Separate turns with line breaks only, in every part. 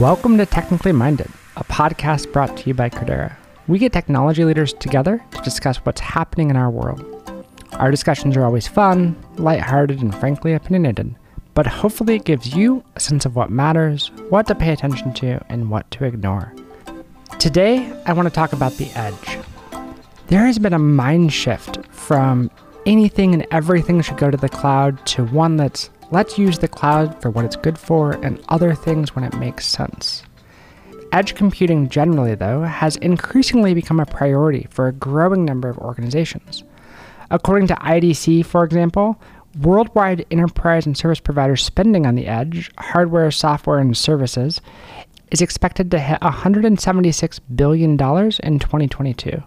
Welcome to Technically Minded, a podcast brought to you by Credera. We get technology leaders together to discuss what's happening in our world. Our discussions are always fun, lighthearted, and frankly opinionated, but hopefully it gives you a sense of what matters, what to pay attention to, and what to ignore. Today, I want to talk about the edge. There has been a mind shift from anything and everything should go to the cloud to one that's let's use the cloud for what it's good for and other things when it makes sense. Edge computing generally, though, has increasingly become a priority for a growing number of organizations. According to IDC, for example, worldwide enterprise and service provider spending on the edge, hardware, software, and services, is expected to hit $176 billion in 2022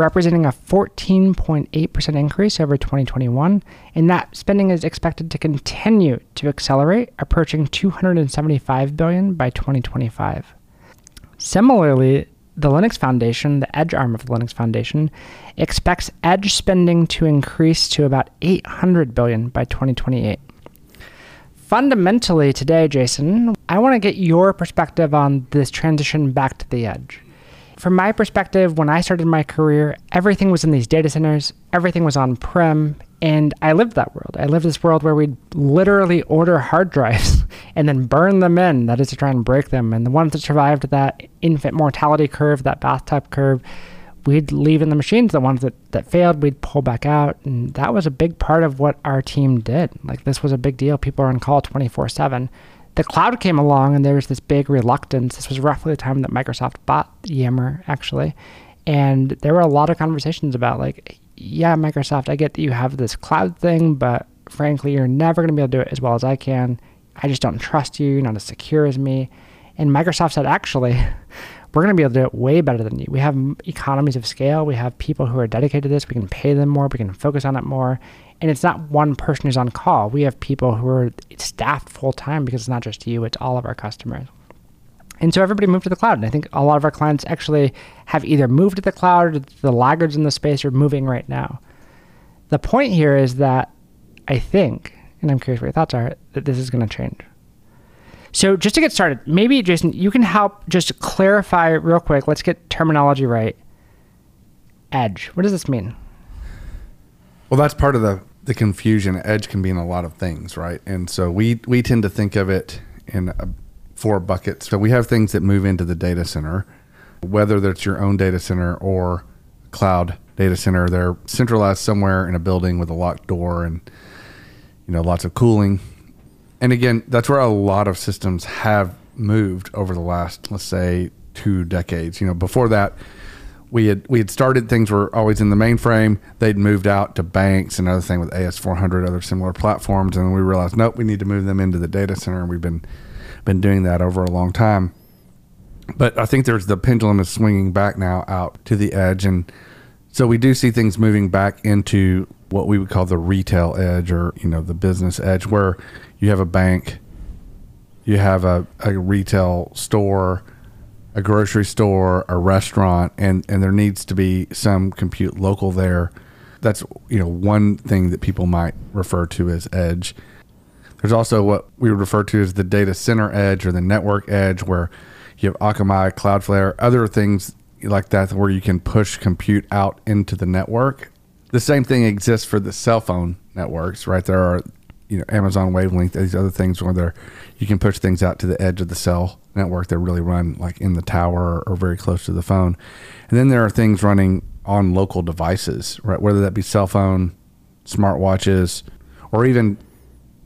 representing a 14.8% increase over 2021, and that spending is expected to continue to accelerate, approaching 275 billion by 2025. Similarly, the Linux Foundation, the Edge arm of the Linux Foundation, expects Edge spending to increase to about 800 billion by 2028. Fundamentally, today, Jason, I want to get your perspective on this transition back to the edge from my perspective, when I started my career, everything was in these data centers, everything was on prem, and I lived that world. I lived this world where we'd literally order hard drives and then burn them in, that is to try and break them. And the ones that survived that infant mortality curve, that bathtub curve, we'd leave in the machines. The ones that, that failed, we'd pull back out. And that was a big part of what our team did. Like, this was a big deal. People are on call 24 7 the cloud came along and there was this big reluctance. This was roughly the time that Microsoft bought Yammer, actually. And there were a lot of conversations about, like, yeah, Microsoft, I get that you have this cloud thing, but frankly, you're never going to be able to do it as well as I can. I just don't trust you. You're not as secure as me. And Microsoft said, actually, we're going to be able to do it way better than you. We have economies of scale. We have people who are dedicated to this. We can pay them more. We can focus on it more. And it's not one person who's on call. We have people who are staffed full time because it's not just you, it's all of our customers. And so everybody moved to the cloud. And I think a lot of our clients actually have either moved to the cloud or the laggards in the space are moving right now. The point here is that I think, and I'm curious what your thoughts are, that this is going to change. So just to get started, maybe Jason, you can help just clarify real quick. Let's get terminology right. Edge. What does this mean?
Well, that's part of the the confusion. Edge can be in a lot of things, right? And so we we tend to think of it in a, four buckets. So we have things that move into the data center, whether that's your own data center or cloud data center. They're centralized somewhere in a building with a locked door and you know lots of cooling. And again, that's where a lot of systems have moved over the last, let's say, two decades. You know, before that, we had we had started things were always in the mainframe. They'd moved out to banks and other thing with AS400, other similar platforms, and we realized nope, we need to move them into the data center. And we've been been doing that over a long time. But I think there's the pendulum is swinging back now out to the edge, and so we do see things moving back into what we would call the retail edge, or you know the business edge, where you have a bank, you have a, a retail store a grocery store, a restaurant, and and there needs to be some compute local there. That's you know one thing that people might refer to as edge. There's also what we would refer to as the data center edge or the network edge, where you have Akamai, Cloudflare, other things like that, where you can push compute out into the network. The same thing exists for the cell phone networks, right? There are you know Amazon Wavelength, these other things where they're you can push things out to the edge of the cell network that really run like in the tower or very close to the phone. And then there are things running on local devices, right? Whether that be cell phone, smartwatches, or even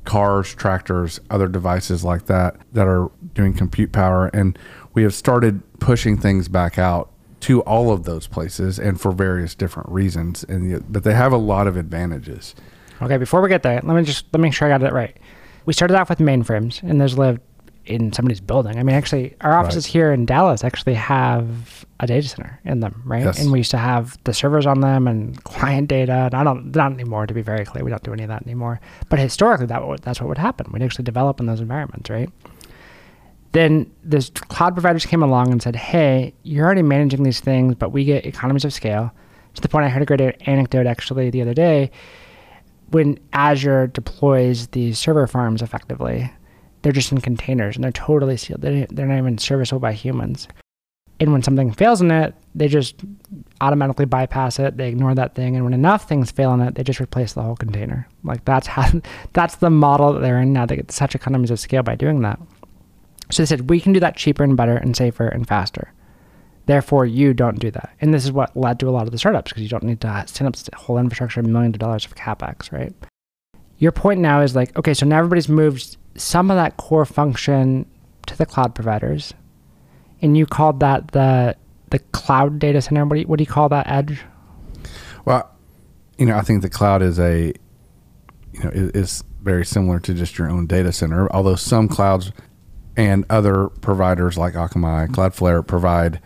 cars, tractors, other devices like that that are doing compute power. And we have started pushing things back out to all of those places and for various different reasons. And but they have a lot of advantages.
Okay, before we get there, let me just let me make sure I got it right. We started off with mainframes, and those lived in somebody's building. I mean, actually, our offices right. here in Dallas actually have a data center in them, right? Yes. And we used to have the servers on them and client data. And I don't, not anymore, to be very clear. We don't do any of that anymore. But historically, that would, that's what would happen. We'd actually develop in those environments, right? Then the cloud providers came along and said, "Hey, you're already managing these things, but we get economies of scale." To the point, I heard a great anecdote actually the other day when Azure deploys these server farms effectively they're just in containers and they're totally sealed. They, they're not even serviceable by humans. And when something fails in it, they just automatically bypass it. They ignore that thing, and when enough things fail in it, they just replace the whole container. Like that's how that's the model that they're in now. They get such economies of scale by doing that. So they said we can do that cheaper and better and safer and faster. Therefore, you don't do that. And this is what led to a lot of the startups because you don't need to set up whole infrastructure, millions of dollars of capex, right? Your point now is like, okay, so now everybody's moved some of that core function to the cloud providers, and you called that the the cloud data center. What do you, what do you call that edge?
Well, you know, I think the cloud is a, you know, is very similar to just your own data center. Although some clouds and other providers like Akamai, Cloudflare provide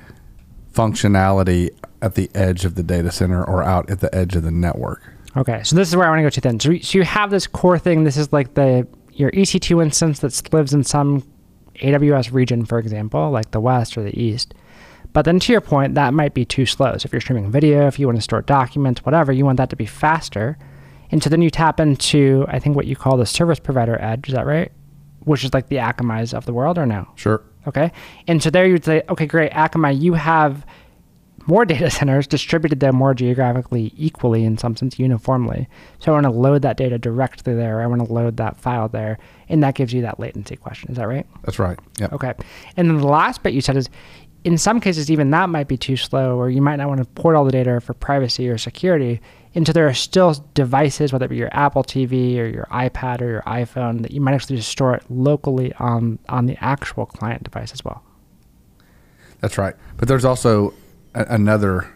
functionality at the edge of the data center or out at the edge of the network.
Okay, so this is where I want to go to then. So, so you have this core thing. This is like the your EC2 instance that lives in some AWS region, for example, like the West or the East. But then to your point, that might be too slow. So if you're streaming video, if you want to store documents, whatever, you want that to be faster. And so then you tap into, I think, what you call the service provider edge. Is that right? Which is like the Akamai's of the world, or no?
Sure.
Okay. And so there you would say, okay, great, Akamai, you have more data centers distributed them more geographically equally in some sense uniformly. So I want to load that data directly there. I want to load that file there. And that gives you that latency question. Is that right?
That's right. Yeah.
Okay. And then the last bit you said is in some cases, even that might be too slow, or you might not want to port all the data for privacy or security. And so there are still devices, whether it be your Apple TV or your iPad or your iPhone, that you might actually just store it locally on, on the actual client device as well.
That's right. But there's also a, another,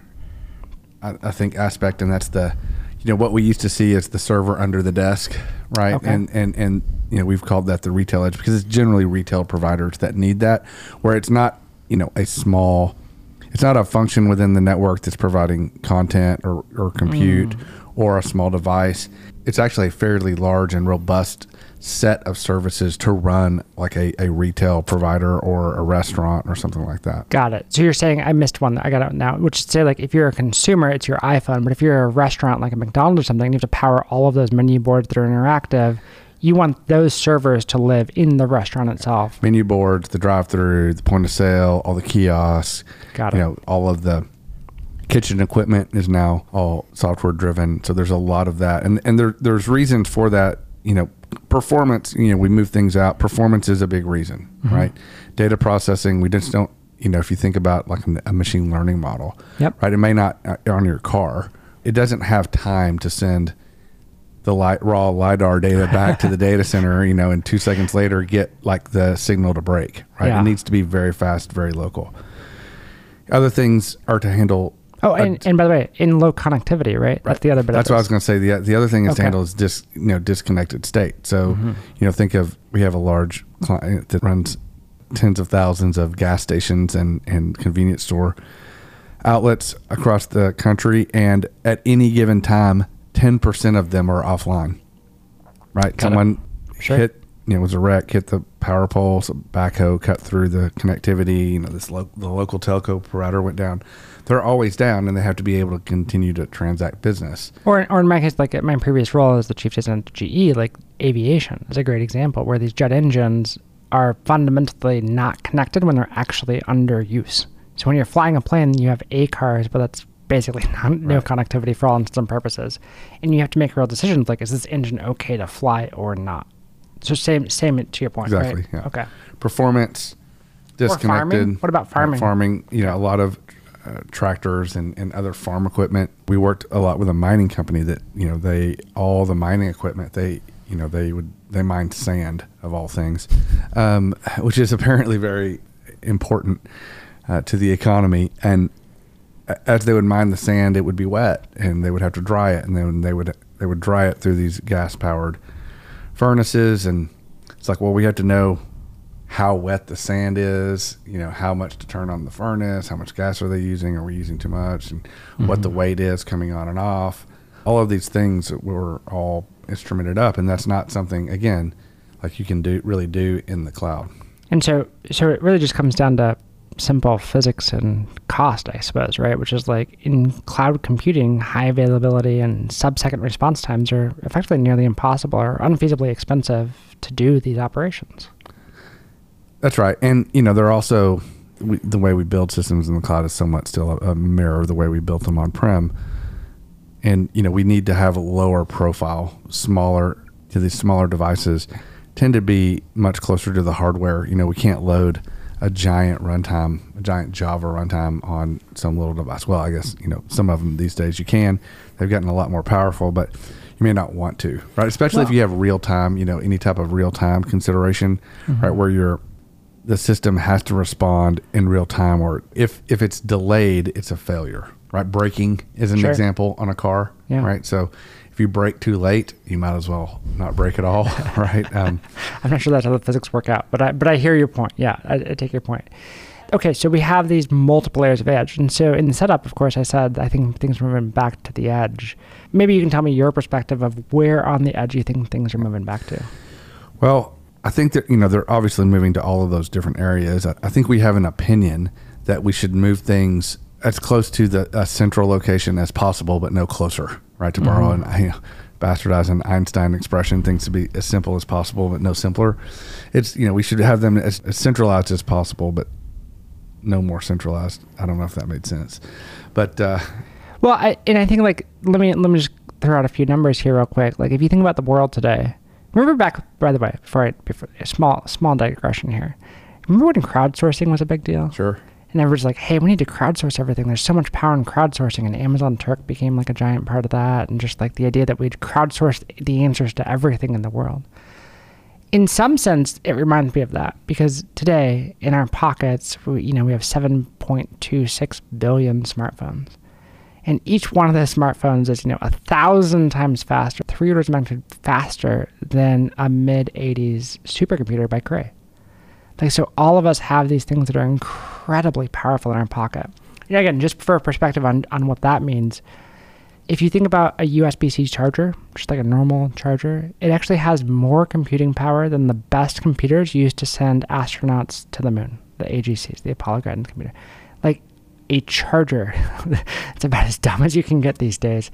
I, I, think, aspect, and that's the, you know, what we used to see is the server under the desk, right?
Okay.
And and and you know, we've called that the retail edge because it's generally retail providers that need that, where it's not, you know, a small, it's not a function within the network that's providing content or or compute mm. or a small device. It's actually a fairly large and robust set of services to run like a, a retail provider or a restaurant or something like that.
Got it. So you're saying I missed one. I got out now, which is say like if you're a consumer, it's your iPhone, but if you're a restaurant like a McDonald's or something, you have to power all of those menu boards that are interactive. You want those servers to live in the restaurant itself.
Menu boards, the drive-through, the point of sale, all the kiosks.
Got it.
You know, all of the kitchen equipment is now all software driven. So there's a lot of that, and and there there's reasons for that. You know, performance, you know, we move things out. Performance is a big reason, mm-hmm. right? Data processing, we just don't, you know, if you think about like a machine learning model,
yep.
right? It may not uh, on your car. It doesn't have time to send the light, raw lidar data back to the data center, you know, and two seconds later get like the signal to break, right?
Yeah.
It needs to be very fast, very local. Other things are to handle
Oh, and, and by the way, in low connectivity, right?
right.
That's the other bit.
That's what I was going to say. The the other thing is
okay.
to handle is dis you know disconnected state. So mm-hmm. you know think of we have a large client that runs tens of thousands of gas stations and and convenience store outlets across the country, and at any given time, ten percent of them are offline. Right,
Got
someone
sure.
hit you know, it was a wreck, hit the power pole, so backhoe cut through the connectivity. You know, this lo- the local telco provider went down they're always down and they have to be able to continue to transact business.
Or, or in my case, like at my previous role as the chief designer at GE, like aviation is a great example where these jet engines are fundamentally not connected when they're actually under use. So when you're flying a plane, you have ACARS, but that's basically not, no connectivity for all intents and purposes. And you have to make real decisions like, is this engine okay to fly or not? So same same to your point,
exactly,
right?
Yeah.
Okay.
Performance disconnected.
What about farming?
Farming, you know, a lot of uh, tractors and, and other farm equipment. We worked a lot with a mining company that you know they all the mining equipment they you know they would they mined sand of all things, um, which is apparently very important uh, to the economy. And as they would mine the sand, it would be wet, and they would have to dry it, and then they would they would dry it through these gas powered furnaces. And it's like, well, we have to know how wet the sand is, you know, how much to turn on the furnace, how much gas are they using, are we using too much, and mm-hmm. what the mm-hmm. weight is coming on and off. All of these things were all instrumented up, and that's not something again like you can do really do in the cloud.
And so, so it really just comes down to simple physics and cost, I suppose, right? Which is like in cloud computing, high availability and sub-second response times are effectively nearly impossible or unfeasibly expensive to do these operations.
That's right. And, you know, they're also, we, the way we build systems in the cloud is somewhat still a, a mirror of the way we built them on prem. And, you know, we need to have a lower profile, smaller, to these smaller devices tend to be much closer to the hardware. You know, we can't load a giant runtime, a giant Java runtime on some little device. Well, I guess, you know, some of them these days you can. They've gotten a lot more powerful, but you may not want to, right? Especially well, if you have real time, you know, any type of real time consideration, mm-hmm. right? Where you're, the system has to respond in real time, or if, if it's delayed, it's a failure, right? Braking is an sure. example on a car, yeah. right? So if you break too late, you might as well not break at all, right? Um,
I'm not sure that's how the physics work out, but I but I hear your point. Yeah, I, I take your point. Okay, so we have these multiple layers of edge, and so in the setup, of course, I said I think things are moving back to the edge. Maybe you can tell me your perspective of where on the edge you think things are moving back to.
Well, I think that you know they're obviously moving to all of those different areas. I, I think we have an opinion that we should move things as close to the central location as possible, but no closer right? To borrow mm-hmm. an you know, bastardize an Einstein expression, things to be as simple as possible, but no simpler. It's you know we should have them as, as centralized as possible, but no more centralized. I don't know if that made sense, but uh,
well, I and I think like let me let me just throw out a few numbers here real quick. Like if you think about the world today, remember back by the way before I before a small small digression here. Remember when crowdsourcing was a big deal?
Sure
and everyone's like, hey, we need to crowdsource everything. There's so much power in crowdsourcing, and Amazon Turk became like a giant part of that, and just like the idea that we'd crowdsource the answers to everything in the world. In some sense, it reminds me of that because today in our pockets, we, you know, we have 7.26 billion smartphones, and each one of those smartphones is, you know, a thousand times faster, three orders of magnitude faster than a mid 80s supercomputer by Cray. Like, so all of us have these things that are incredibly powerful in our pocket. And again, just for perspective on, on what that means, if you think about a USB C charger, just like a normal charger, it actually has more computing power than the best computers used to send astronauts to the moon, the AGCs, the Apollo guidance computer. Like a charger, it's about as dumb as you can get these days,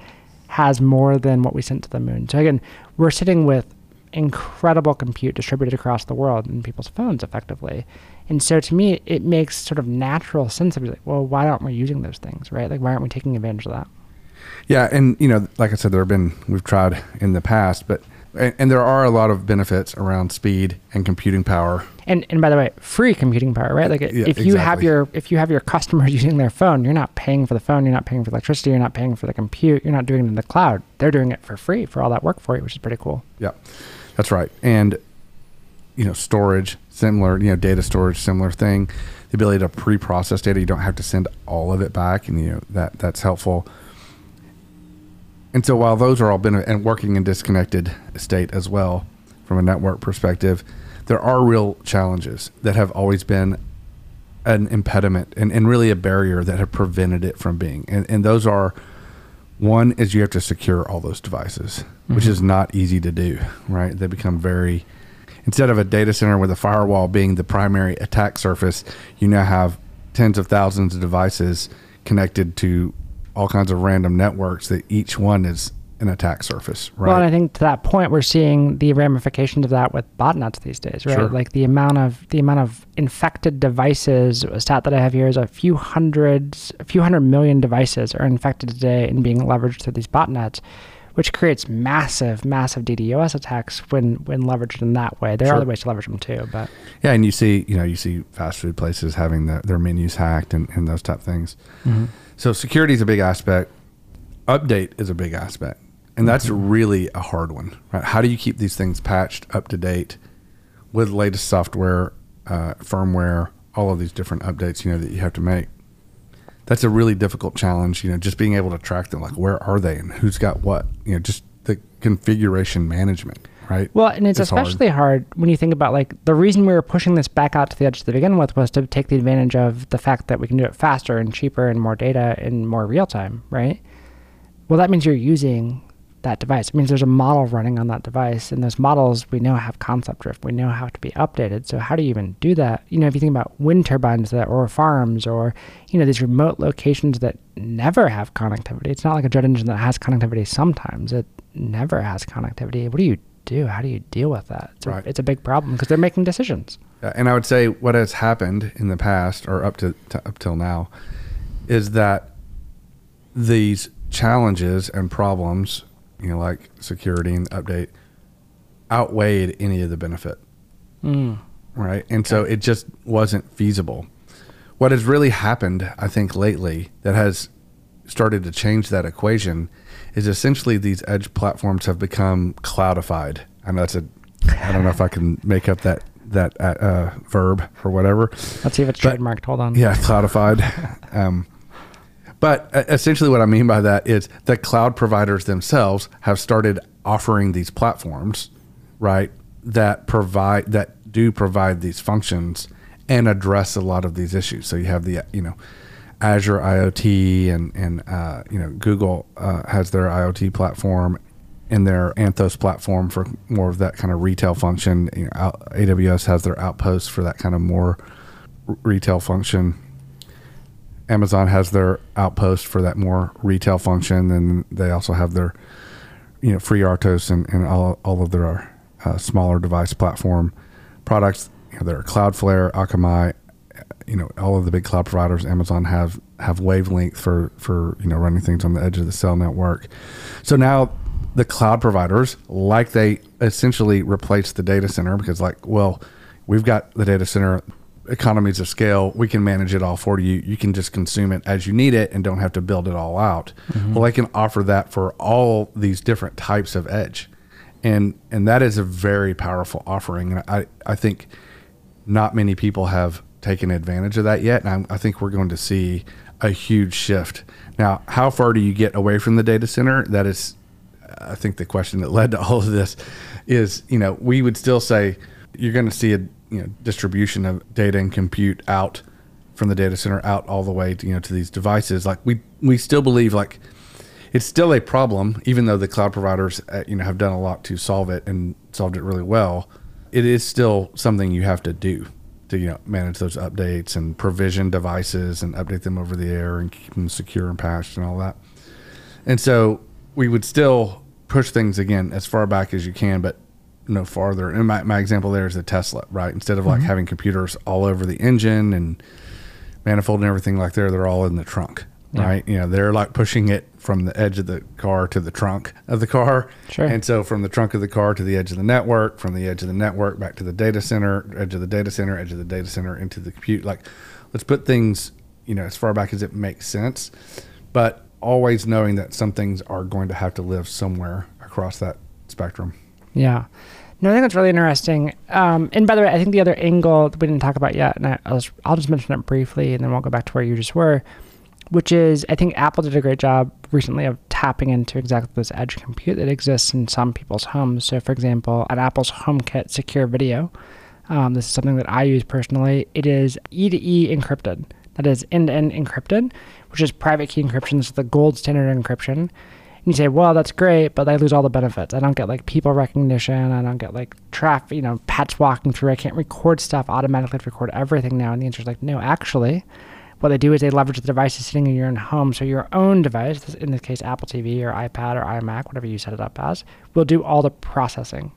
has more than what we sent to the moon. So again, we're sitting with incredible compute distributed across the world in people's phones effectively. And so to me, it makes sort of natural sense of like, well, why aren't we using those things, right? Like, why aren't we taking advantage of that?
Yeah, and you know, like I said, there have been we've tried in the past, but and, and, there are a lot of benefits around speed and computing power.
And and by the way, free computing power, right? Like yeah, if you exactly. have your if you have your customers using their phone, you're not paying for the phone, you're not paying for electricity, you're not paying for the compute, you're not doing it in the cloud. They're doing it for free for all that work for you, which is pretty cool.
Yeah. That's right. And you know, storage, similar, you know, data storage, similar thing. The ability to pre-process data, you don't have to send all of it back, and you know that that's helpful. And so, while those are all been and working in disconnected state as well, from a network perspective, there are real challenges that have always been an impediment and, and really a barrier that have prevented it from being. And, and those are one is you have to secure all those devices, mm-hmm. which is not easy to do, right? They become very instead of a data center with a firewall being the primary attack surface, you now have tens of thousands of devices connected to all kinds of random networks that each one is an attack surface, right?
Well, and I think to that point, we're seeing the ramifications of that with botnets these days, right? Sure. Like the amount of the amount of infected devices. A stat that I have here is a few hundreds, a few hundred million devices are infected today and being leveraged through these botnets, which creates massive, massive DDoS attacks when when leveraged in that way. There sure. are other ways to leverage them too, but
yeah, and you see, you know, you see fast food places having the, their menus hacked and, and those type of things. Mm-hmm. So security is a big aspect. Update is a big aspect and that's mm-hmm. really a hard one, right? How do you keep these things patched up to date with latest software, uh, firmware, all of these different updates, you know, that you have to make? That's a really difficult challenge, you know, just being able to track them, like where are they and who's got what, you know, just the configuration management, right?
Well, and it's, especially hard. hard when you think about like the reason we were pushing this back out to the edge to begin with was to take the advantage of the fact that we can do it faster and cheaper and more data in more real time, right? Well, that means you're using that device. It means there's a model running on that device, and those models we know have concept drift. We know how to be updated. So how do you even do that? You know, if you think about wind turbines that, or farms, or you know these remote locations that never have connectivity. It's not like a jet engine that has connectivity sometimes. It never has connectivity. What do you do? How do you deal with that? It's,
Right.
a, it's a big problem because they're making decisions.
Uh, And I would say what has happened in the past or up to, to up till now is that these challenges and problems, you know, like security and update, outweighed any of the benefit,
Mm.
right? And so it just wasn't feasible. What has really happened, I think, lately that has started to change that equation is essentially these edge platforms have become cloudified. I know that's a, I don't know if I can make up that that uh, uh, verb or whatever.
Let's see if it's
But-
trademarked. Hold on.
Yeah, cloudified. um, but uh, essentially, what I mean by that is the cloud providers themselves have started offering these platforms, right? That provide that do provide these functions and address a lot of these issues. So you have the you know Azure IoT and and uh, you know Google uh, has their IoT platform and their Anthos platform for more of that kind of retail function. You know, AWS has their Outposts for that kind of more retail function. Amazon has their Outpost for that more retail function, and they also have their you know FreeRTOS and, and all all of their uh, smaller device platform products. You know, there are Cloudflare, Akamai, you know all of the big cloud providers amazon have have wavelength for for you know running things on the edge of the cell network so now the cloud providers like they essentially replace the data center because like well we've got the data center economies of scale we can manage it all for you you can just consume it as you need it and don't have to build it all out mm-hmm. well they can offer that for all these different types of edge and and that is a very powerful offering and i i think not many people have taken advantage of that yet. And I, I think we're going to see a huge shift. Now, how far do you get away from the data center? That is, I think, the question that led to all of this is, you know, we would still say you're going to see a you know distribution of data and compute out from the data center out all the way to, you know to these devices. Like we we still believe like it's still a problem, even though the cloud providers uh, you know have done a lot to solve it and solved it really well. It is still something you have to do to you know manage those updates and provision devices and update them over the air and keep them secure and patched and all that. And so we would still push things again as far back as you can, but no farther. And my, my example there is the Tesla, right? Instead of like mm-hmm. having computers all over the engine and manifold and everything like there, they're all in the trunk,
Yeah.
right? You know, they're like pushing it from the edge of the car to the trunk of the car.
Sure.
And so from the trunk of the car to the edge of the network, from the edge of the network back to the data center, edge of the data center, edge of the data center into the compute. Like, let's put things, you know, as far back as it makes sense, but always knowing that some things are going to have to live somewhere across that spectrum.
Yeah. No, I think that's really interesting. Um, and by the way, I think the other angle that we didn't talk about yet, and I, I'll, just, I'll just mention it briefly, and then we'll go back to where you just were, which is I think Apple did a great job recently of tapping into exactly this edge compute that exists in some people's homes. So, for example, on Apple's HomeKit Secure Video, um, this is something that I use personally. It is E to E encrypted. That is end to end encrypted, which is private key encryption. This is the gold standard encryption. You say, well, that's great, but I lose all the benefits. I don't get like people recognition. I don't get like traffic, you know, pets walking through. I can't record stuff automatically to record everything now. And the answer is like, no, actually, what they do is they leverage the devices sitting in your own home. So your own device, in this case, Apple TV or iPad or iMac, whatever you set it up as, will do all the processing.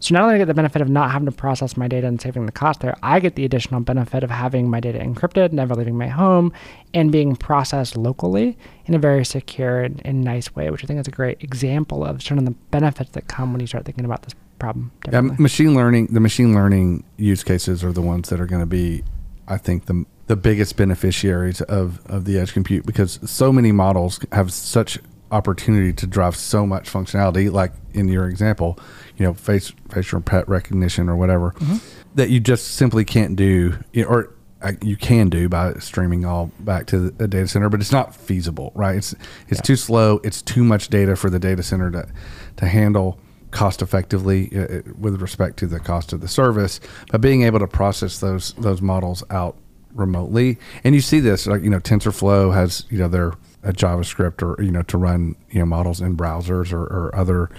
So not only do I get the benefit of not having to process my data and saving the cost there, I get the additional benefit of having my data encrypted, never leaving my home, and being processed locally in a very secure and, and nice way, which I think is a great example of sort of the benefits that come when you start thinking about this problem
Yeah, machine learning. The machine learning use cases are the ones that are going to be, I think, the the biggest beneficiaries of of the edge compute because so many models have such opportunity to drive so much functionality. Like in your example, you know, face facial pet recognition or whatever that you just simply can't do, or uh, you can do by streaming all back to the data center, but it's not feasible, right? It's it's
Yeah.
too slow. It's too much data for the data center to to handle cost effectively uh, uh, with respect to the cost of the service. But being able to process those those models out remotely, and you see this, like you know, TensorFlow has you know their a JavaScript or you know to run you know models in browsers or, or other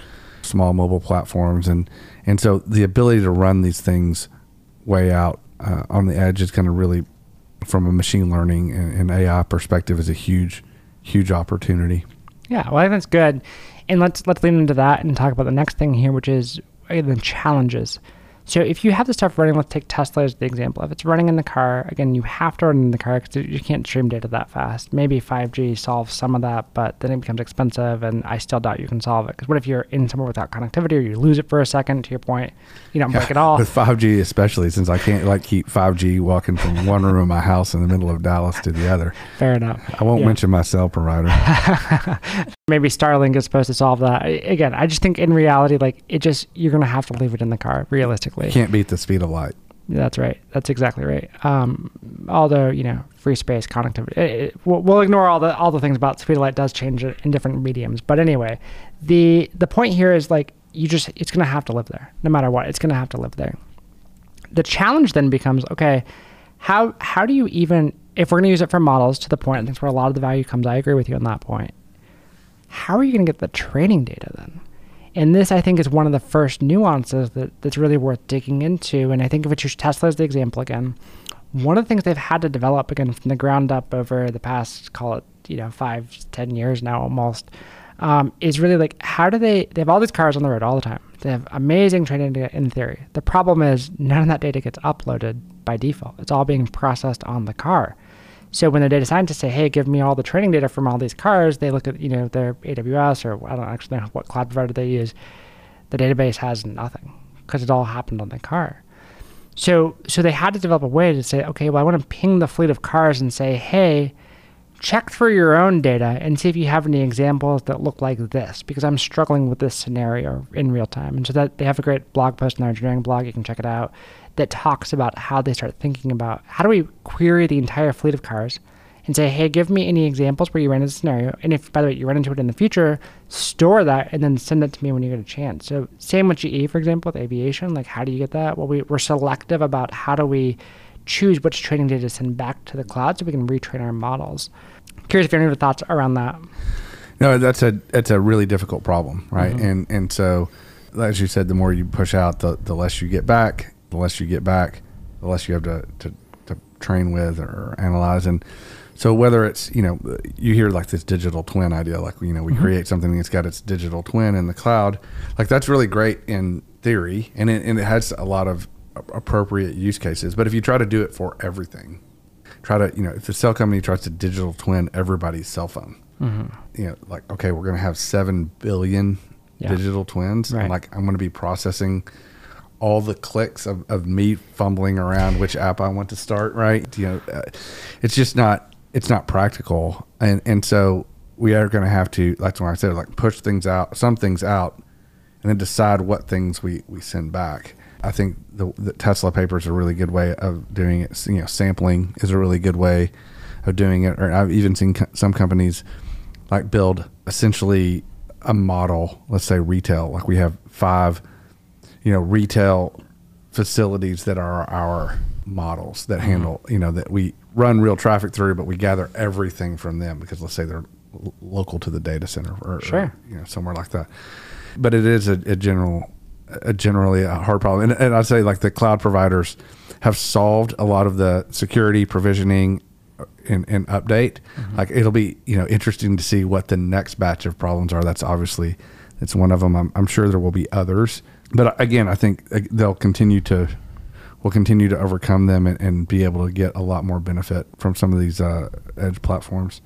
small mobile platforms, and and so the ability to run these things way out uh, on the edge is going to really, from a machine learning and, and AI perspective, is a huge, huge opportunity.
Yeah, well, I think that's good. And let's let's lean into that and talk about the next thing here, which is the challenges. So if you have the stuff running, let's take Tesla as the example. If it's running in the car, again, you have to run in the car because you can't stream data that fast. Maybe 5G solves some of that, but then it becomes expensive, and I still doubt you can solve it. Because what if you're in somewhere without connectivity, or you lose it for a second? To your point, you don't break it all.
With 5G, especially since I can't like keep 5G walking from one room of my house in the middle of Dallas to the other.
Fair enough.
I won't
Yeah.
mention my cell provider.
maybe Starlink is supposed to solve that. Again, I just think in reality, like it just you're gonna have to leave it in the car realistically.
can't beat the speed of light.
That's right. That's exactly right. Um, although you know, free space connectivity, it, it- we'll, we'll ignore all the all the things about speed of light does change it in different mediums. But anyway, the the point here is like you just it's gonna have to live there no matter what. It's gonna have to live there. The challenge then becomes okay, how how do you even if we're gonna use it for models to the point, I think that's where a lot of the value comes. I agree with you on that point. How are you gonna get the training data then? And this, I think, is one of the first nuances that, that's really worth digging into. And I think if we choose Tesla as the example again, one of the things they've had to develop again from the ground up over the past, call it, you know, five, ten years now almost, um, is really like how do they? They have all these cars on the road all the time. They have amazing training data in theory. The problem is none of that data gets uploaded by default. It's all being processed on the car. So when the data scientists say, "Hey, give me all the training data from all these cars," they look at you know their AWS or I don't actually know what cloud provider they use. The database has nothing because it all happened on the car. So so they had to develop a way to say, okay, well I want to ping the fleet of cars and say, hey, check through your own data and see if you have any examples that look like this because I'm struggling with this scenario in real time. And so that they have a great blog post in their engineering blog, you can check it out, that talks about how they start thinking about how do we query the entire fleet of cars and say, hey, give me any examples where you ran into a scenario. And if, by the way, you run into it in the future, store that and then send it to me when you get a chance. So, same with GE, for example, with aviation. Like, how do you get that? Well, we, we're selective about how do we choose which training data to send back to the cloud so we can retrain our models. Curious if you have any other thoughts around that.
No, that's a that's a really difficult problem, right?
Mm-hmm.
And and so, as you said, the more you push out, the the less you get back. The less you get back, the less you have to to, to train with or analyze. And so, whether it's you know you hear like this digital twin idea, like you know we mm-hmm. create something that's got its digital twin in the cloud, like that's really great in theory, and it, and it has a lot of appropriate use cases. But if you try to do it for everything, try to you know if the cell company tries to digital twin everybody's cell phone mm-hmm. you know like okay we're going to have 7 billion
Yeah.
digital twins
Right.
and like i'm going to be processing all the clicks of, of me fumbling around which app i want to start right you know uh, it's just not it's not practical and and so we are going to have to like when i said like push things out some things out and then decide what things we, we send back. I think the, the Tesla paper is a really good way of doing it. You know, sampling is a really good way of doing it. Or I've even seen co- some companies like build essentially a model. Let's say retail. Like we have five, you know, retail facilities that are our models that mm-hmm. handle. You know, that we run real traffic through, but we gather everything from them because let's say they're l- local to the data center or, or, you know somewhere like that. But it is a, a general a generally a hard problem. And, and i'd say like the cloud providers have solved a lot of the security provisioning uh, and, and update. Mm-hmm. Like it'll be you know interesting to see what the next batch of problems are. That's obviously it's one of them i'm, I'm sure there will be others but again i think they'll continue to will continue to overcome them and, and be able to get a lot more benefit from some of these uh, edge platforms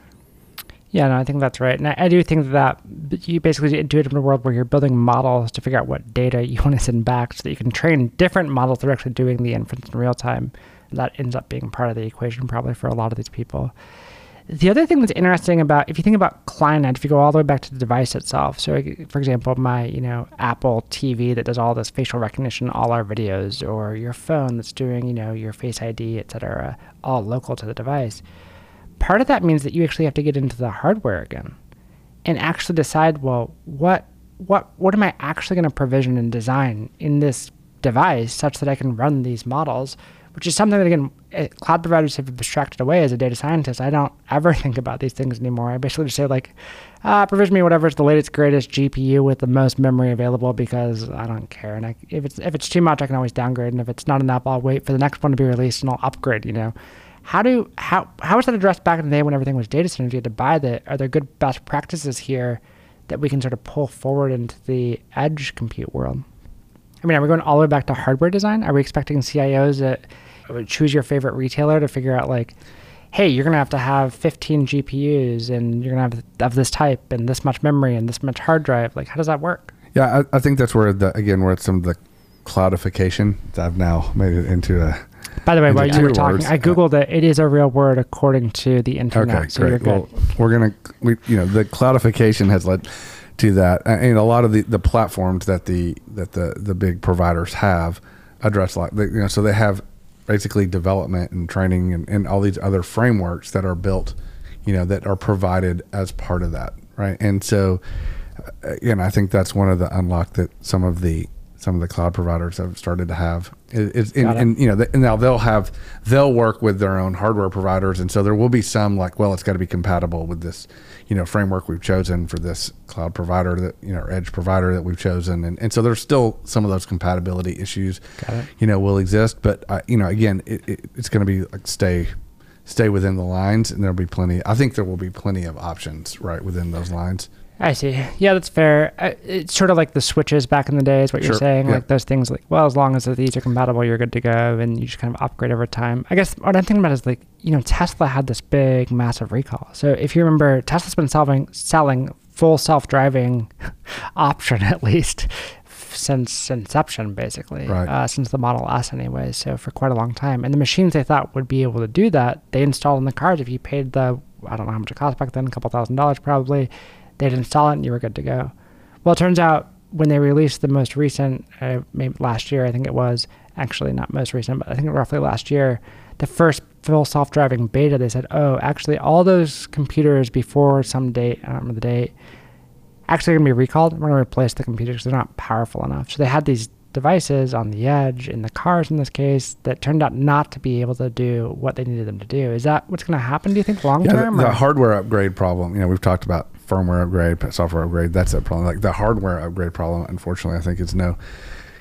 Yeah, no, I think that's right. And I, I do think that you basically do it in a world where you're building models to figure out what data you want to send back so that you can train different models that are actually doing the inference in real time. That ends up being part of the equation probably for a lot of these people. The other thing that's interesting about if you think about client if you go all the way back to the device itself. So, for example, my you know Apple TV that does all this facial recognition, all our videos, or your phone that's doing you know your Face ID, et cetera, all local to the device part of that means that you actually have to get into the hardware again and actually decide well what what what am i actually going to provision and design in this device such that i can run these models which is something that again eh, cloud providers have abstracted away as a data scientist i don't ever think about these things anymore i basically just say like uh, provision me whatever is the latest greatest gpu with the most memory available because i don't care and I, if it's if it's too much i can always downgrade and if it's not enough i'll wait for the next one to be released and i'll upgrade you know how do how how was that addressed back in the day when everything was data centers? You had to buy the. Are there good best practices here that we can sort of pull forward into the edge compute world? I mean, are we going all the way back to hardware design? Are we expecting CIOs to choose your favorite retailer to figure out like, hey, you're gonna have to have 15 GPUs and you're gonna have of this type and this much memory and this much hard drive? Like, how does that work?
Yeah, I, I think that's where the again where it's some of the cloudification. That I've now made it into a.
By the way, while you were talking,
words.
I googled it. It is a real word according to the internet.
Okay,
so you're
great.
good.
Well, we're gonna, we, you know, the cloudification has led to that, and a lot of the, the platforms that the that the the big providers have address like they, you know, so they have basically development and training and, and all these other frameworks that are built, you know, that are provided as part of that, right? And so, uh, again, I think that's one of the unlock that some of the some of the cloud providers have started to have is and,
it.
and you know, the, now they'll have they'll work with their own hardware providers, and so there will be some like, well, it's got to be compatible with this, you know, framework we've chosen for this cloud provider that you know, or edge provider that we've chosen, and and so there's still some of those compatibility issues,
Got it.
you know, will exist, but uh, you know, again, it, it, it's going to be like stay stay within the lines, and there'll be plenty. I think there will be plenty of options right within those lines.
I see. Yeah, that's fair. Uh, It's sort of like the switches back in the day, is what you're saying.
yeah.
Like those things, like, well, as long as these are compatible, you're good to go, and you just kind of upgrade over time. I guess what I'm thinking about is like, you know, Tesla had this big, massive recall. So if you remember, Tesla's been selling, selling full self driving option at least since inception, basically,
Right.
uh, since the Model S, anyway. So for quite a long time. And the machines they thought would be able to do that, they installed in the cars. If you paid the, I don't know how much it cost back then, a couple thousand dollars probably, they'd install it and you were good to go. Well, it turns out when they released the most recent, uh, maybe last year, I think it was actually not most recent, but I think roughly last year, the first full self driving beta, they said, oh, actually, all those computers before some date, I don't remember the date, actually going to be recalled. We're going to replace the computers because they're not powerful enough. So they had these devices on the edge in the cars in this case that turned out not to be able to do what they needed them to do. Is that what's going to happen? Do you think long
Yeah,
term?
the,
or-
the hardware upgrade problem. You know, we've talked about firmware upgrade, software upgrade. That's a problem. Like the hardware upgrade problem, unfortunately, I think it's no,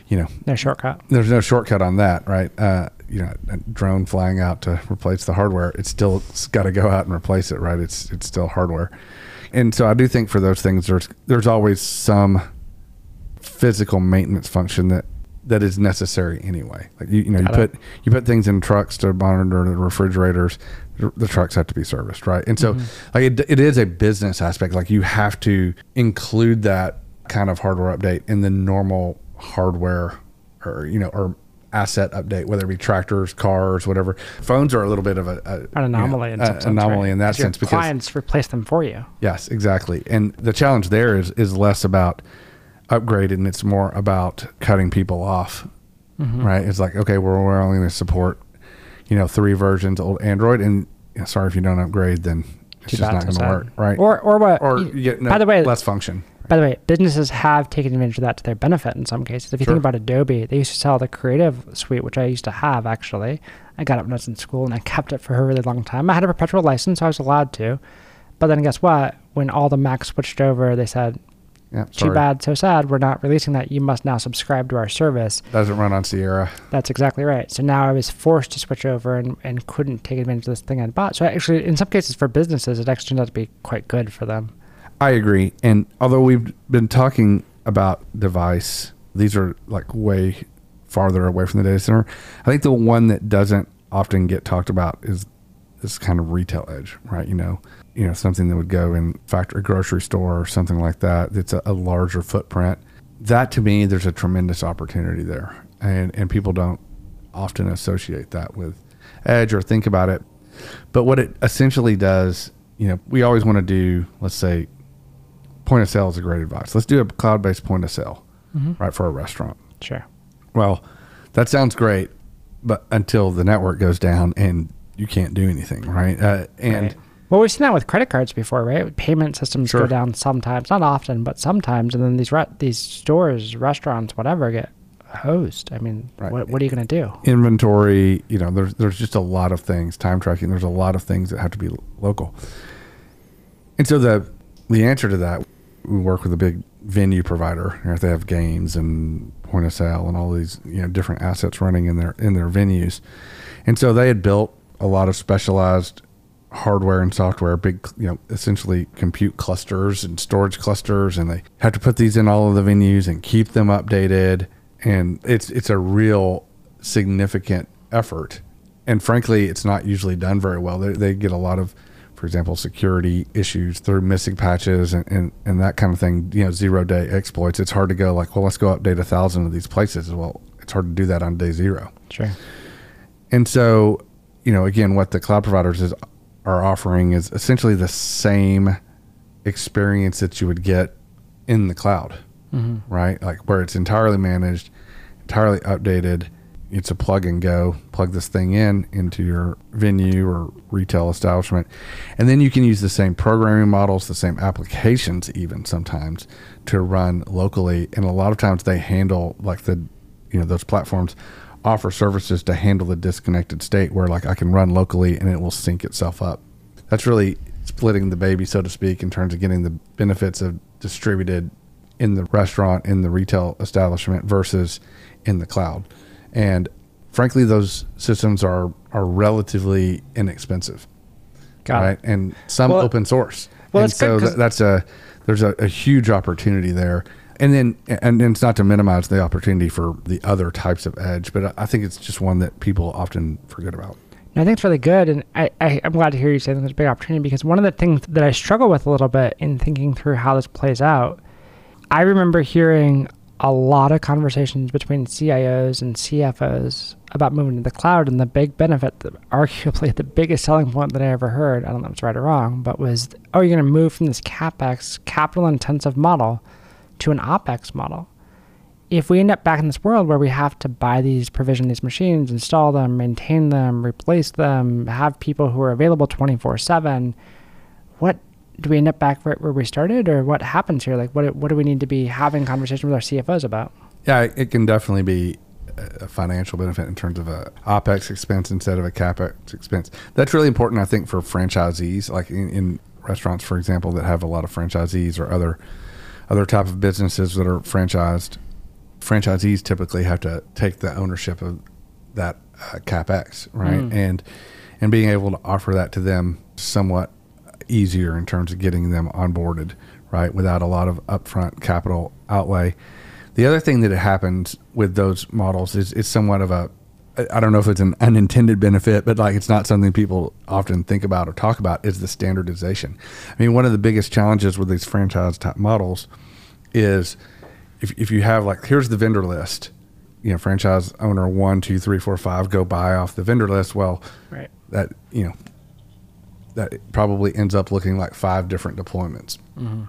you know,
no shortcut.
there's no shortcut on that, right? Uh, you know, a drone flying out to replace the hardware, it's still got to go out and replace it, right? It's it's still hardware, and so I do think for those things, there's there's always some physical maintenance function that that is necessary anyway. Like you, you know, you
it.
put you put things in trucks to monitor the refrigerators. The trucks have to be serviced, right? And so, mm-hmm. like, it, it is a business aspect. Like, you have to include that kind of hardware update in the normal hardware, or you know, or asset update, whether it be tractors, cars, whatever. Phones are a little bit of a, a
An
you know,
anomaly in
a- anomaly
right?
in that sense because
clients replace them for you.
Yes, exactly. And the challenge there is is less about upgrading and it's more about cutting people off.
Mm-hmm.
Right? It's like, okay, we're, we're only going to support, you know, three versions old Android and you know, sorry if you don't upgrade then it's
Too
just not going to work, right?
Or or what?
or
you
no,
by the way,
less function.
By the way, businesses have taken advantage of that to their benefit in some cases. If you
Sure.
think about Adobe, they used to sell the Creative Suite, which I used to have actually. I got it when I was in school and I kept it for a really long time. I had a perpetual license, so I was allowed to. But then guess what? When all the Macs switched over, they said,
Yeah,
too
sorry.
bad, so sad. We're not releasing that. You must now subscribe to our service.
Doesn't run on Sierra.
That's exactly right. So now I was forced to switch over and, and couldn't take advantage of this thing I'd bought. So actually, in some cases for businesses, it actually turned out to be quite good for them.
I agree. And although we've been talking about device, these are like way farther away from the data center. I think the one that doesn't often get talked about is this kind of retail edge, right? You know, you know, something that would go in factory grocery store or something like that. It's a, a larger footprint. That to me, there's a tremendous opportunity there. And and people don't often associate that with edge or think about it. But what it essentially does, you know, we always want to do, let's say, point of sale is a great advice. Let's do a cloud based point of sale, right, for a restaurant.
Sure.
Well, that sounds great, but until the network goes down and you can't do anything, right? Uh, and
Right. Well, we've seen that with credit cards before, right? Payment systems
Sure.
go down sometimes, not often, but sometimes, and then these re- these stores, restaurants, whatever, get hosed. I mean,
Right.
what, what are you going to do?
inventory, you know, there's there's just a lot of things, time tracking. There's a lot of things that have to be local. And so the the answer to that, we work with a big venue provider. You know, they have games and point of sale and all these you know different assets running in their in their venues, and so they had built a lot of specialized hardware and software, big you know essentially compute clusters and storage clusters, and they have to put these in all of the venues and keep them updated. and it's it's a real significant effort. And frankly, it's not usually done very well. They, they get a lot of, for example, security issues through missing patches and, and, and that kind of thing. You know, zero day exploits. It's hard to go like, well, let's go update a thousand of these places. Well, it's hard to do that on day zero.
Sure.
And so, you know, again, what the cloud providers is are offering is essentially the same experience that you would get in the cloud,
Mm-hmm.
right? Like where it's entirely managed, entirely updated. It's a plug and go. Plug this thing in into your venue or retail establishment, and then you can use the same programming models, the same applications, even sometimes to run locally. And a lot of times they handle like the, you know, those platforms offer services to handle the disconnected state where like I can run locally and it will sync itself up. That's really splitting the baby, so to speak, in terms of getting the benefits of distributed in the restaurant, in the retail establishment versus in the cloud. And frankly, those systems are are relatively inexpensive,
Got
right?
it.
And some
Well-
open source.
well,
and
good
th- that's a there's a, a huge opportunity there. And then, and it's not to minimize the opportunity for the other types of edge, but I- think it's just one that people often forget about.
I think it's really good, and I, I, I'm glad to hear you say that there's a big opportunity because one of the things that I struggle with a little bit in thinking through how this plays out, I remember hearing a lot of conversations between CIOs and CFOs about moving to the cloud, and the big benefit, the, arguably the biggest selling point that I ever heard, I don't know if it's right or wrong, but was, oh, you're going to move from this CapEx, capital intensive model to an OpEx model if we end up back in this world where we have to buy these, provision these machines, install them, maintain them, replace them, have people who are available 24 7, what do we end up back where, where we started or what happens here? Like, what, what do we need to be having conversation with our CFOs about?
Yeah, it it can definitely be a financial benefit in terms of a OPEX expense instead of a CapEx expense. That's really important, I think, for franchisees, like in, in restaurants, for example, that have a lot of franchisees or other other type of businesses that are franchised. Franchisees typically have to take the ownership of that uh, capex, right?
Mm.
And and being able to offer that to them somewhat easier in terms of getting them onboarded, right, without a lot of upfront capital outlay. The other thing that happens with those models is it's somewhat of a I don't know if it's an unintended benefit, but like it's not something people often think about or talk about is the standardization. I mean, one of the biggest challenges with these franchise type models is if, if you have like here's the vendor list, you know, franchise owner one, two, three, four, five, go buy off the vendor list. Well,
Right.
that you know that probably ends up looking like five different deployments. Mm-hmm.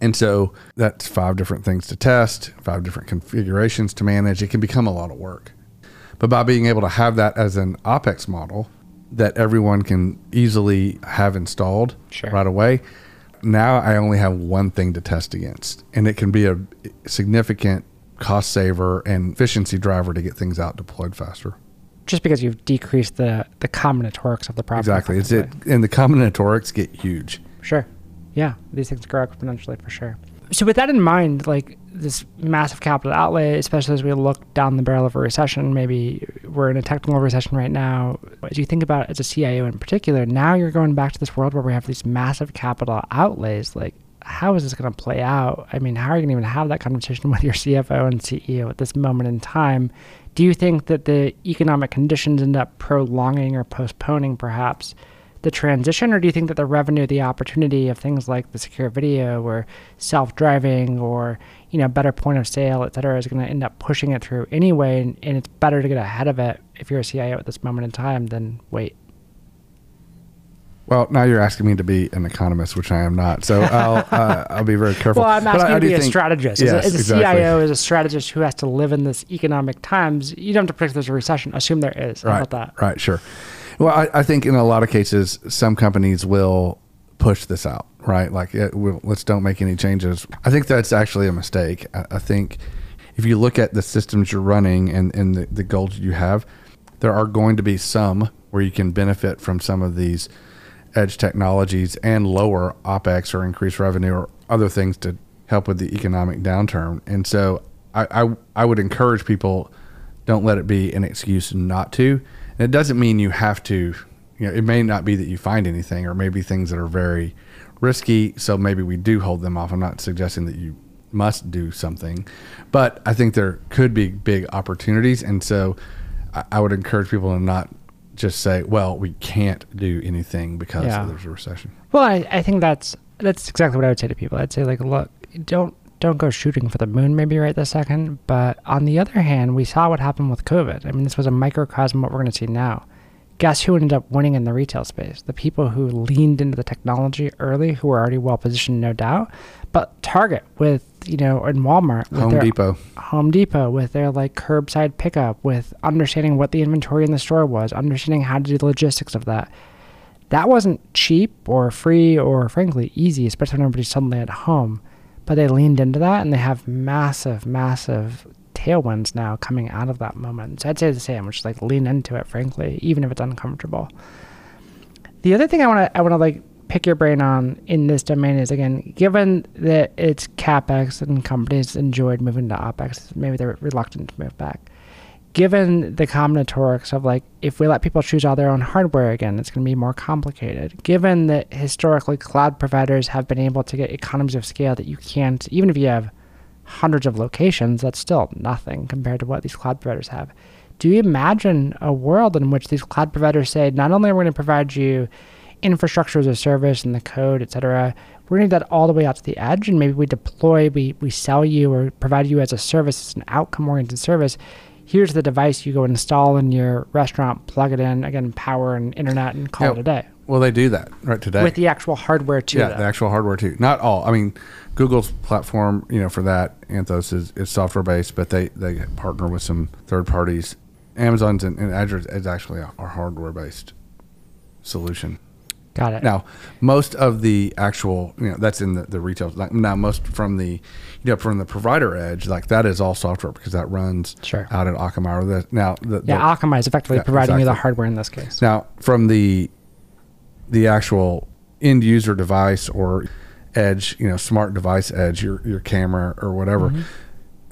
And so that's five different things to test, five different configurations to manage. It can become a lot of work. But by being able to have that as an OPEX model that everyone can easily have installed
Sure.
right away, now I only have one thing to test against. And it can be a significant cost saver and efficiency driver to get things out deployed faster.
Just because you've decreased the, the combinatorics of the problem.
Exactly. It's it, and the combinatorics get huge.
Sure. Yeah, these things grow exponentially for sure. So with that in mind, like this massive capital outlay, especially as we look down the barrel of a recession, maybe we're in a technical recession right now. As you think about as a CIO in particular, now you're going back to this world where we have these massive capital outlays. Like, how is this going to play out? I mean, how are you going to even have that conversation with your CFO and CEO at this moment in time? Do you think that the economic conditions end up prolonging or postponing perhaps the transition, or do you think that the revenue, the opportunity of things like the secure video or self-driving or you know better point of sale, et cetera, is going to end up pushing it through anyway, and, and it's better to get ahead of it if you're a CIO at this moment in time than wait.
Well, now you're asking me to be an economist, which I am not. So I'll uh, I'll be very careful.
Well, I'm asking
I-
you to be a
think-
strategist.
Yes,
as a, as a
exactly.
CIO, as a strategist who has to live in this economic times, you don't have to predict there's a recession. Assume there is. How
Right.
about that?
Right. Sure. Well, I, I think in a lot of cases, some companies will push this out. Right. Like, it, we'll, let's don't make any changes. I think that's actually a mistake. I, I think if you look at the systems you're running and, and the, the goals you have, there are going to be some where you can benefit from some of these edge technologies and lower OPEX or increase revenue or other things to help with the economic downturn. And so I, I, I would encourage people don't let it be an excuse not to. It doesn't mean you have to, you know, it may not be that you find anything or maybe things that are very risky. So maybe we do hold them off. I'm not suggesting that you must do something. But I think there could be big opportunities, and so I, I would encourage people to not just say, "Well, we can't do anything because
Yeah.
there's a recession."
Well, I, I think that's that's exactly what I would say to people. I'd say like, look, don't don't go shooting for the moon maybe right this second. But on the other hand, we saw what happened with COVID. I mean, this was a microcosm of what we're going to see now. Guess who ended up winning in the retail space? The people who leaned into the technology early, who were already well positioned, no doubt. But Target with you know, and Walmart with
Home
their
Depot.
Home Depot with their like curbside pickup, with understanding what the inventory in the store was, understanding how to do the logistics of that. That wasn't cheap or free or frankly easy, especially when everybody's suddenly at home. But they leaned into that and they have massive, massive tailwinds now coming out of that moment. So I'd say the same, which is like lean into it, frankly, even if it's uncomfortable. The other thing I want to I want to like pick your brain on in this domain is again, given that it's capex and companies enjoyed moving to opex, maybe they're reluctant to move back. Given the combinatorics of like, if we let people choose all their own hardware again, it's going to be more complicated. Given that historically cloud providers have been able to get economies of scale that you can't, even if you have hundreds of locations, that's still nothing compared to what these cloud providers have. Do you imagine a world in which these cloud providers say, not only are we going to provide you infrastructure as a service and the code, et cetera, we're going to do that all the way out to the edge, and maybe we deploy, we, we sell you or provide you as a service, as an outcome oriented service. Here's the device you go install in your restaurant, plug it in, again, power and internet, and call
Yeah.
it a day.
Well, they do that right today.
With the actual hardware too.
yeah,
though.
the actual hardware too. Not all. I mean, Google's platform, you know, for that Anthos is, is software based, but they they partner with some third parties. Amazon's and, and Azure is actually a, a hardware based solution.
Got it.
Now, most of the actual, you know, that's in the, the retail. Like now, most from the, you know, from the provider edge, like that is all software because that runs
Sure.
out at Akamai. Or the, now, the,
yeah, Akamai is effectively
Yeah,
providing you the hardware in this case.
now from the the actual end user device or edge, you know, smart device edge, your your camera or whatever, mm-hmm.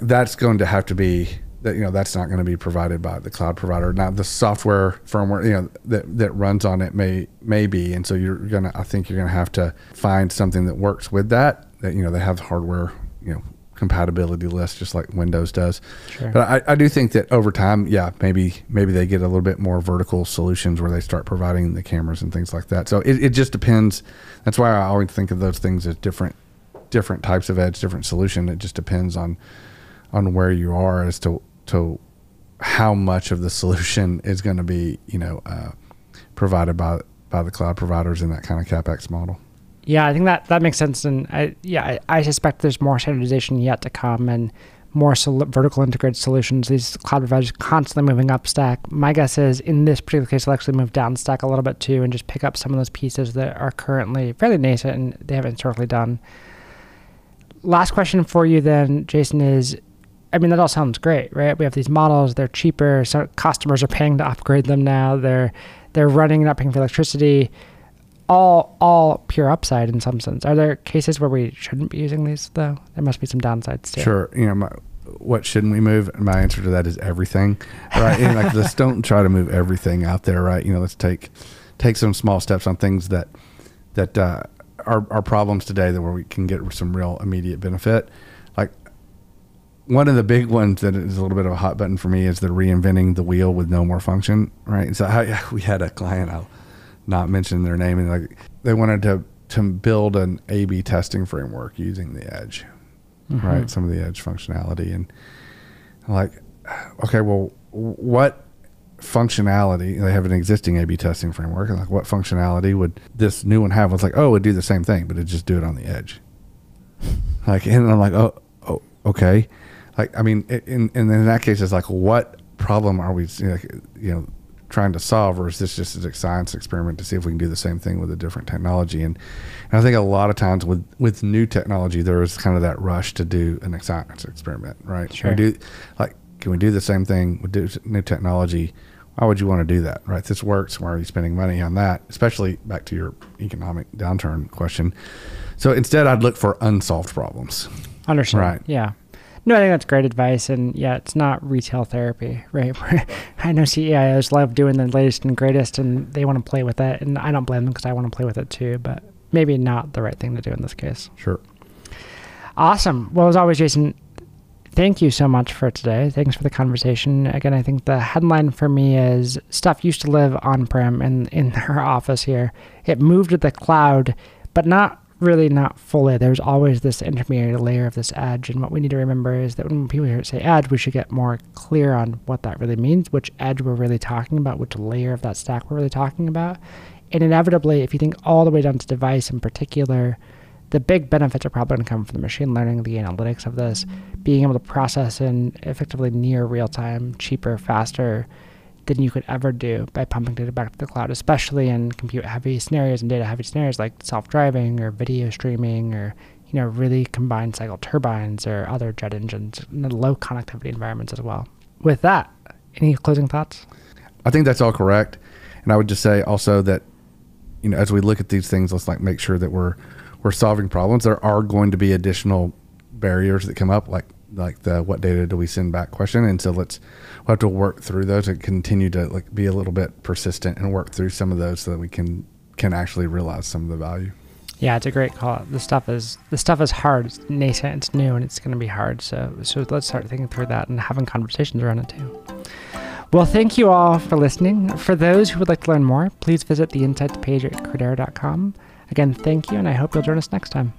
that's going to have to be that you know that's not going to be provided by the cloud provider. Now the software firmware, you know, that that runs on it may may be, and so you're gonna I think you're gonna have to find something that works with that. That you know they have hardware, you know, compatibility list just like Windows does.
Sure.
But I, I do think that over time, yeah, maybe maybe they get a little bit more vertical solutions where they start providing the cameras and things like that. So it, it just depends. That's why I always think of those things as different different types of edge, different solution. It just depends on on where you are as to to how much of the solution is going to be you know uh, provided by by the cloud providers in that kind of capex model.
Yeah, I think that that makes sense, and I yeah, I, I suspect there's more standardization yet to come, and more sol- vertical integrated solutions. These cloud providers constantly moving up stack. My guess is in this particular case, they'll actually move down stack a little bit too, and just pick up some of those pieces that are currently fairly nascent and they haven't historically done. Last question for you then, Jason is. I mean, that all sounds great, right? We have these models; they're cheaper. So customers are paying to upgrade them now. They're they're running, not paying for electricity all all pure upside in some sense. Are there cases where we shouldn't be using these though? There must be some downsides too.
Sure. You know, my, what shouldn't we move? And my answer to that is everything, right? and like, let's don't try to move everything out there, right? You know, let's take take some small steps on things that that uh, are are problems today that where we can get some real immediate benefit. One of the big ones that is a little bit of a hot button for me is the reinventing the wheel with no more function, right? So I, we had a client, I'll not mention their name, and like they wanted to to build an A/B testing framework using the edge
Mm-hmm.
right? Some of the edge functionality, and like, okay, well, what functionality? They have an existing A/B testing framework, and like, what functionality would this new one have? it's like, oh, it'd do the same thing, but it'd just do it on the edge. Like, and I'm like, oh, oh, okay. Like, I mean, in in that case, it's like, what problem are we, you know, you know, trying to solve, or is this just a science experiment to see if we can do the same thing with a different technology? And, and I think a lot of times with with new technology, there is kind of that rush to do an science experiment, right? Can
Sure.
we do like, can we do the same thing with new technology? Why would you want to do that, right? If this works, why are you spending money on that? Especially back to your economic downturn question. So instead, I'd look for unsolved problems.
Understand.
Right.
Yeah. No, I think that's great advice, and yeah, it's not retail therapy, right? I know CEOs love doing the latest and greatest, and they want to play with it, and I don't blame them because I want to play with it too. But maybe not the right thing to do in this case.
Sure.
Awesome. Well, as always, Jason, thank you so much for today. Thanks for the conversation. Again, I think the headline for me is stuff used to live on prem in, in our office here. It moved to the cloud, but not really not fully. There's always this intermediary layer of this edge. And what we need to remember is that when people say edge, we should get more clear on what that really means, which edge we're really talking about, which layer of that stack we're really talking about. And inevitably, if you think all the way down to device in particular, the big benefits are probably going to come from the machine learning, the analytics of this, being able to process in effectively near real time, cheaper, faster than you could ever do by pumping data back to the cloud, especially in compute heavy scenarios and data heavy scenarios like self driving or video streaming or you know really combined cycle turbines or other jet engines in low connectivity environments as well. With that, any closing thoughts?
I think that's all correct. And I would just say also that, you know, as we look at these things, let's like make sure that we're we're solving problems. There are going to be additional barriers that come up, like like the what data do we send back question, and so let's we'll have to work through those and continue to like be a little bit persistent and work through some of those so that we can can actually realize some of the value.
Yeah, it's a great call. The stuff is the stuff is hard. It's nascent. It's new, and it's going to be hard. So so let's start thinking through that and having conversations around it too. Well, thank you all for listening. For those who would like to learn more, please visit the insights page at Credera.com. Again, thank you, and I hope you'll join us next time.